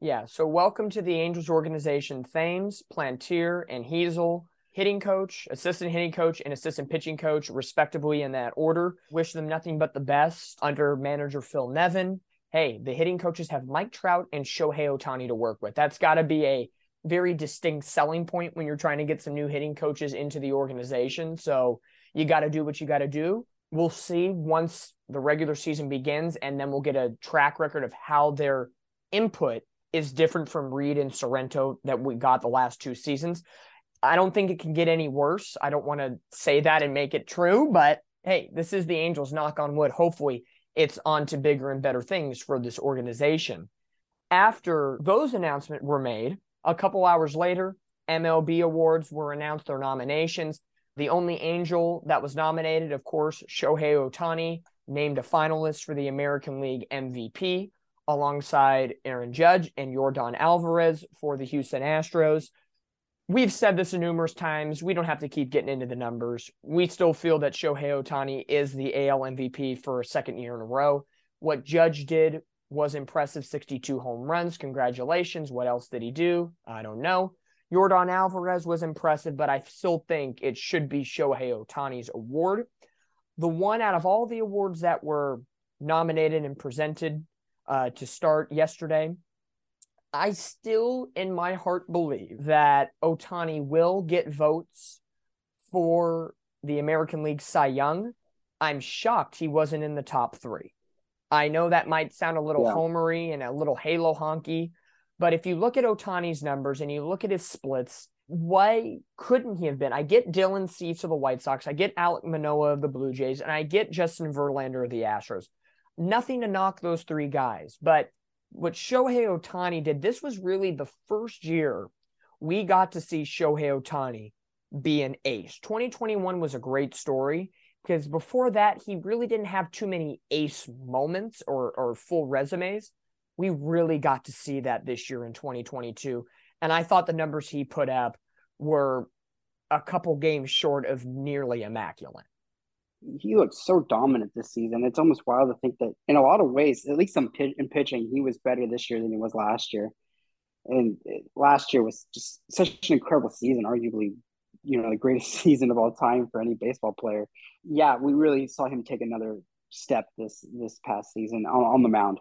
Yeah. So welcome to the Angels organization. Thames, Plantier, and Hezel hitting coach, assistant hitting coach, and assistant pitching coach, respectively, in that order. Wish them nothing but the best under manager Phil Nevin. Hey, the hitting coaches have Mike Trout and Shohei Ohtani to work with. That's got to be a very distinct selling point when you're trying to get some new hitting coaches into the organization. So you got to do what you got to do. We'll see once the regular season begins, and then we'll get a track record of how their input is different from Reed and Sorrento that we got the last two seasons. I don't think it can get any worse. I don't want to say that and make it true, but hey, this is the Angels, knock on wood. Hopefully, it's on to bigger and better things for this organization. After those announcements were made, a couple hours later, MLB awards were announced their nominations. The only Angel that was nominated, of course, Shohei Ohtani, named a finalist for the American League MVP alongside Aaron Judge and Yordan Alvarez for the Houston Astros we've said this numerous times. We don't have to keep getting into the numbers. We still feel that Shohei Ohtani is the AL MVP for a second year in a row. What Judge did was impressive 62 home runs. Congratulations. What else did he do? I don't know. Yordan Alvarez was impressive, but I still think it should be Shohei Ohtani's award. The one out of all the awards that were nominated and presented uh, to start yesterday I still, in my heart, believe that Ohtani will get votes for the American League Cy Young. I'm shocked he wasn't in the top three. I know that might sound a little yeah. homery and a little halo honky, but if you look at Ohtani's numbers and you look at his splits, why couldn't he have been? I get Dylan Cease of the White Sox, I get Alek Manoah of the Blue Jays, and I get Justin Verlander of the Astros. Nothing to knock those three guys, but what Shohei Ohtani did, this was really the first year we got to see Shohei Ohtani be an ace. 2021 was a great story because before that, he really didn't have too many ace moments or, or full resumes. We really got to see that this year in 2022. And I thought the numbers he put up were a couple games short of nearly immaculate. He looked so dominant this season. It's almost wild to think that, in a lot of ways, at least in pitching, he was better this year than he was last year. And last year was just such an incredible season, arguably, you know, the greatest (laughs) season of all time for any baseball player. Yeah, we really saw him take another step this this past season on, on the mound.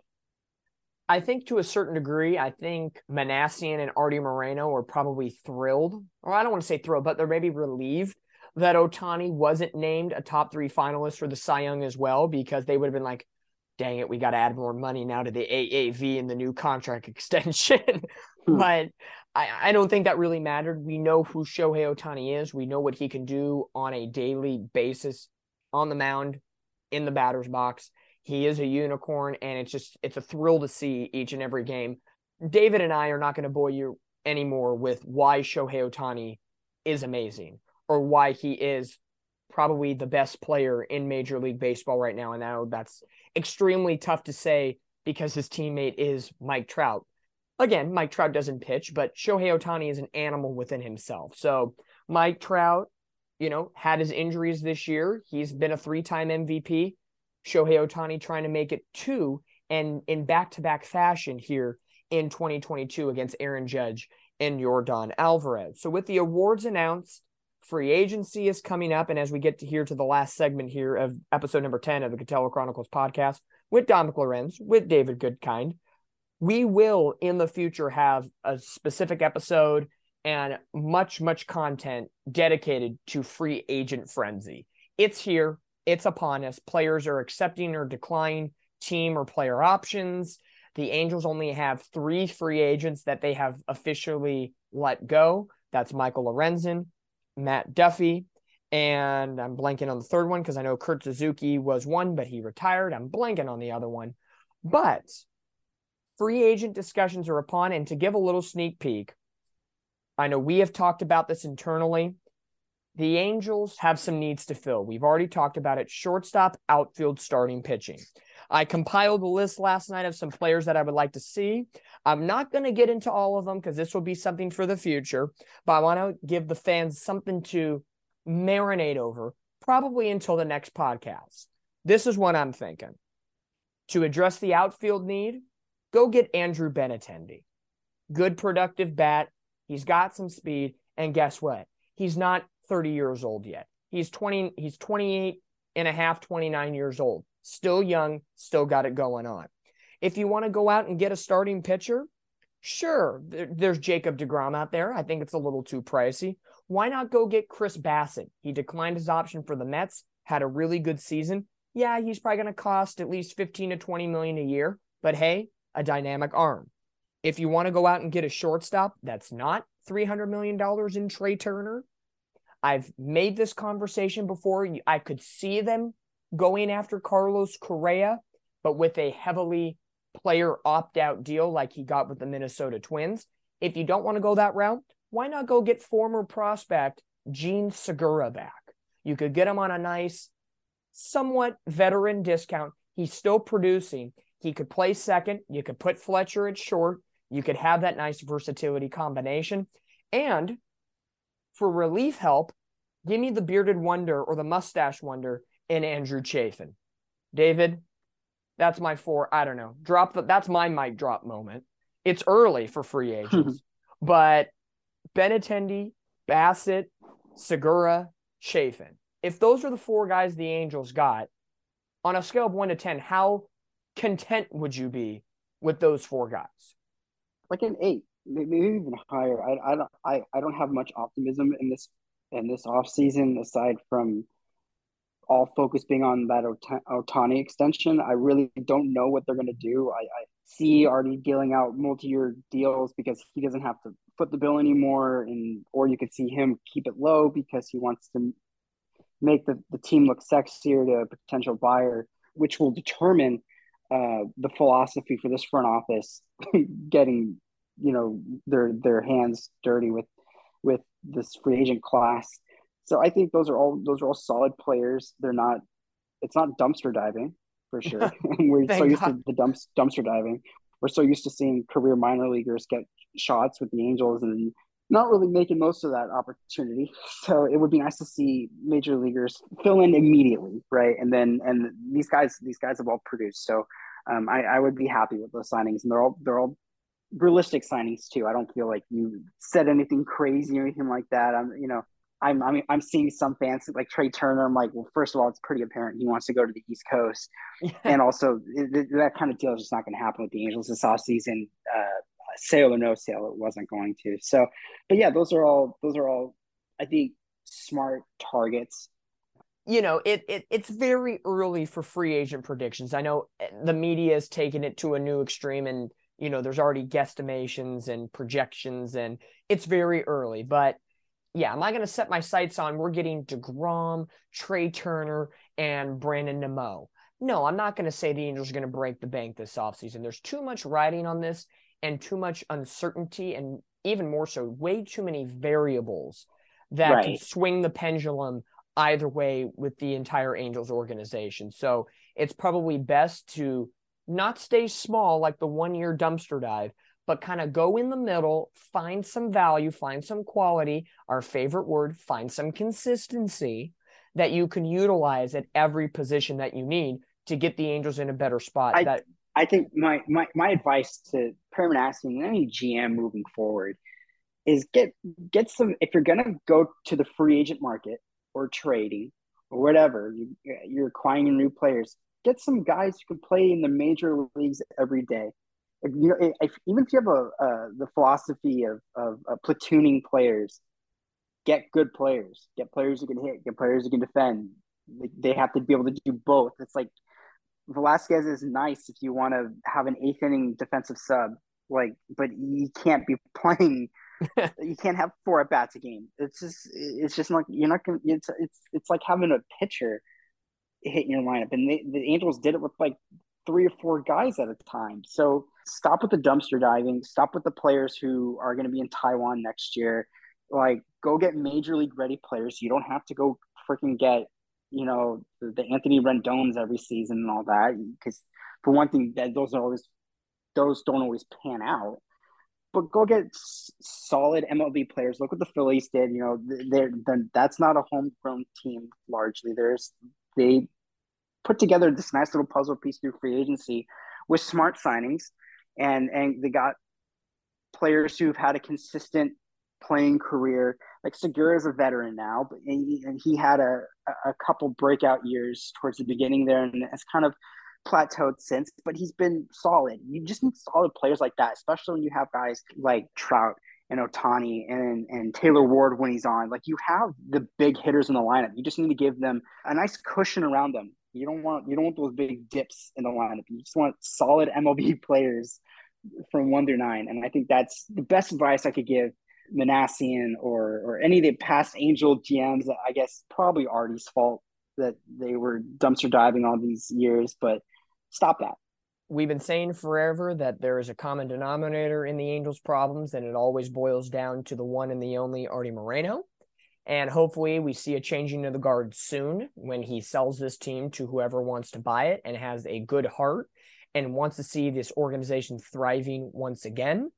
I think to a certain degree, I think Minasian and Artie Moreno were probably thrilled, or I don't want to say thrilled, but they're maybe relieved that Ohtani wasn't named a top three finalist for the Cy Young as well, because they would have been like, dang it, we got to add more money now to the AAV and the new contract (laughs) extension. hmm. But I, I don't think that really mattered. We know who Shohei Ohtani is, we know what he can do on a daily basis on the mound, in the batter's box. He is a unicorn, and it's just it's a thrill to see each and every game. David and I are not going to bore you anymore with why Shohei Ohtani is amazing or why he is probably the best player in Major League Baseball right now. And now that's extremely tough to say because his teammate is Mike Trout. Again, Mike Trout doesn't pitch, but Shohei Ohtani is an animal within himself. So Mike Trout, you know, had his injuries this year. He's been a three time MVP. Shohei Ohtani trying to make it two and in back to back fashion here in 2022 against Aaron Judge and Yordan Alvarez. So, with the awards announced, free agency is coming up. And as we get to here to the last segment here of episode number 10 of the Katella Chronicles podcast with Dominick Lorenz, with David Goodkind, we will in the future have a specific episode and much, much content dedicated to free agent frenzy. It's here. It's upon us. Players are accepting or declining team or player options. The Angels only have three free agents that they have officially let go. That's Michael Lorenzen, Matt Duffy, and I'm blanking on the third one because I know Kurt Suzuki was one, but he retired. I'm blanking on the other one. But free agent discussions are upon. And to give a little sneak peek, I know we have talked about this internally the Angels have some needs to fill. We've already talked about it shortstop, outfield, starting pitching. I compiled a list last night of some players that I would like to see. I'm not going to get into all of them because this will be something for the future, but I want to give the fans something to marinate over, probably until the next podcast. This is what I'm thinking. To address the outfield need, go get Andrew Benintendi. Good productive bat. He's got some speed. And guess what? He's not 30 years old yet. He's 20, he's 28 and a half, 29 years old. Still young, still got it going on. If you want to go out and get a starting pitcher, sure, there, there's Jacob DeGrom out there. I think it's a little too pricey. Why not go get Chris Bassitt? He declined his option for the Mets, had a really good season. Yeah, he's probably going to cost at least 15 to 20 million a year, but hey, a dynamic arm. If you want to go out and get a shortstop that's not $300 million in Trea Turner, I've made this conversation before. I could see them going after Carlos Correa, but with a heavily player opt out deal like he got with the Minnesota Twins. If you don't want to go that route, why not go get former prospect Jean Segura back? You could get him on a nice, somewhat veteran discount. He's still producing. He could play second. You could put Fletcher at short. You could have that nice versatility combination. And for relief help, give me the bearded wonder or the mustache wonder in Andrew Chafin. David, that's my four. I don't know. Drop the, that's my mic drop moment. It's early for free (laughs) agents, but Benintendi, Bassitt, Segura, Chafin. If those are the four guys the Angels got, on a scale of one to 10, how content would you be with those four guys? Like an eight maybe even higher. I, I don't I, I don't have much optimism in this in this off season aside from all focus being on that Ohtani extension. I really don't know what they're going to do. I, I see Artie dealing out multi-year deals because he doesn't have to foot the bill anymore, and or you could see him keep it low because he wants to make the, the team look sexier to a potential buyer, which will determine uh, the philosophy for this front office (laughs) getting you know their their hands dirty with with this free agent class. So I think those are all those are all solid players. They're not it's not dumpster diving for (laughs) sure. (laughs) We're so used God. to the dumps, dumpster diving. We're so used to seeing career minor leaguers get shots with the Angels and not really making most of that opportunity. (laughs) So it would be nice to see major leaguers fill in immediately, right? And then and these guys these guys have all produced. So um, I, I would be happy with those signings, and they're all they're all realistic signings too. I don't feel like you said anything crazy or anything like that. I'm you know I'm I'm I'm seeing some fans like Trea Turner. I'm like, well, first of all, it's pretty apparent he wants to go to the East Coast, (laughs) and also that kind of deal is just not going to happen with the Angels this offseason. Uh, sale or no sale, it wasn't going to. So, but yeah, those are all those are all I think smart targets. You know, it, it it's very early for free agent predictions. I know eh, the media has taken it to a new extreme, and you know, there's already guesstimations and projections, and it's very early, but yeah, am I going to set my sights on we're getting DeGrom, Trea Turner, and Brandon Nimmo? No, I'm not going to say the Angels are going to break the bank this offseason. There's too much riding on this and too much uncertainty, and even more so, way too many variables that right. can swing the pendulum either way with the entire Angels organization. So it's probably best to not stay small like the one year dumpster dive, but kind of go in the middle, find some value, find some quality, our favorite word, find some consistency that you can utilize at every position that you need to get the Angels in a better spot. I, that I think my, my my advice to Perry Minasian and any GM moving forward is get get some if you're gonna go to the free agent market or trading or whatever you, you're acquiring new players get some guys who can play in the major leagues every day if, you know, if, even if you have a, a the philosophy of, of, of platooning players, get good players, get players who can hit, get players who can defend. They have to be able to do both. It's like Velazquez is nice if you want to have an eighth inning defensive sub, like, but you can't be (laughs) playing. (laughs) you can't have four at bats a game. It's just, it's just like you're not gonna. It's it's it's like having a pitcher hitting your lineup, and they, the Angels did it with like three or four guys at a time. So stop with the dumpster diving. Stop with the players who are going to be in Taiwan next year. Like, go get major league ready players. You don't have to go freaking get, you know, the, the Anthony Rendon's every season and all that. Because for one thing, that those are always those don't always pan out. But go get s- solid MLB players. Look what the Phillies did. You know, they're, they're that's not a homegrown team largely. There's they put together this nice little puzzle piece through free agency with smart signings, and and they got players who've had a consistent playing career. Like Segura is a veteran now, but he, and he had a a couple breakout years towards the beginning there, and it's kind of plateaued since. But he's been solid. You just need solid players like that, especially when you have guys like Trout and Ohtani and and Taylor Ward when he's on. Like you have the big hitters in the lineup. You just need to give them a nice cushion around them you don't want you don't want those big dips in the lineup. You just want solid (laughs) MLB players from one through nine, and I think that's the best advice I could give Minasian or or any of the past Angel GMs. I guess probably Artie's fault that they were dumpster diving all these years, but stop that. We've been saying forever that there is a common denominator in the Angels' problems, and it always boils down to the one and the only Artie Moreno. And hopefully, we see a changing of the guard soon when he sells this team to whoever wants to buy it and has a good heart and wants to see this organization thriving once again.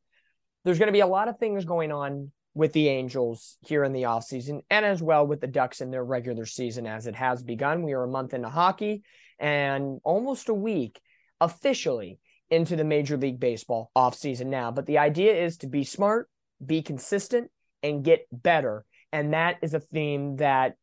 There's going to be a lot of things going on with the Angels here in the offseason and as well with the Ducks in their regular season as it has begun. We are a month into hockey and almost a week officially into the Major League Baseball offseason now. But the idea is to be smart, be consistent, and get better and that is a theme that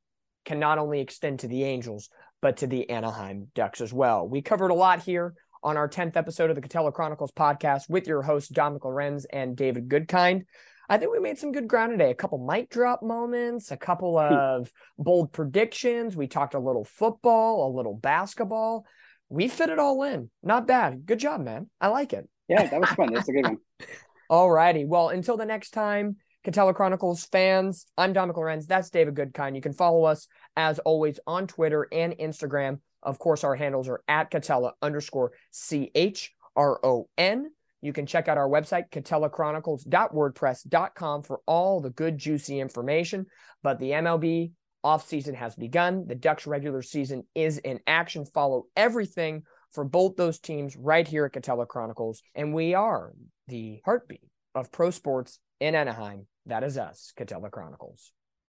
can not only extend to the Angels, but to the Anaheim Ducks as well. We covered a lot here on our 10th episode of the Katella Chronicles podcast with your hosts, Dominick Lorenz and David Goodkind. I think we made some good ground today. A couple mic drop moments, a couple hmm. of bold predictions. We talked a little football, a little basketball. We fit it all in. Not bad. Good job, man. I like it. Yeah, that was fun. That's a good one. (laughs) all righty. Well, until the next time, Katella Chronicles fans. I'm Dominick Lorenz. That's David Goodkind. You can follow us as always on Twitter and Instagram. Of course, our handles are at Catella underscore C H R O N. You can check out our website, katellachronicles.wordpress.com for all the good, juicy information. But the MLB offseason has begun. The Ducks regular season is in action. Follow everything for both those teams right here at Katella Chronicles. And we are the heartbeat of pro sports in Anaheim. That is us, Katella Chronicles.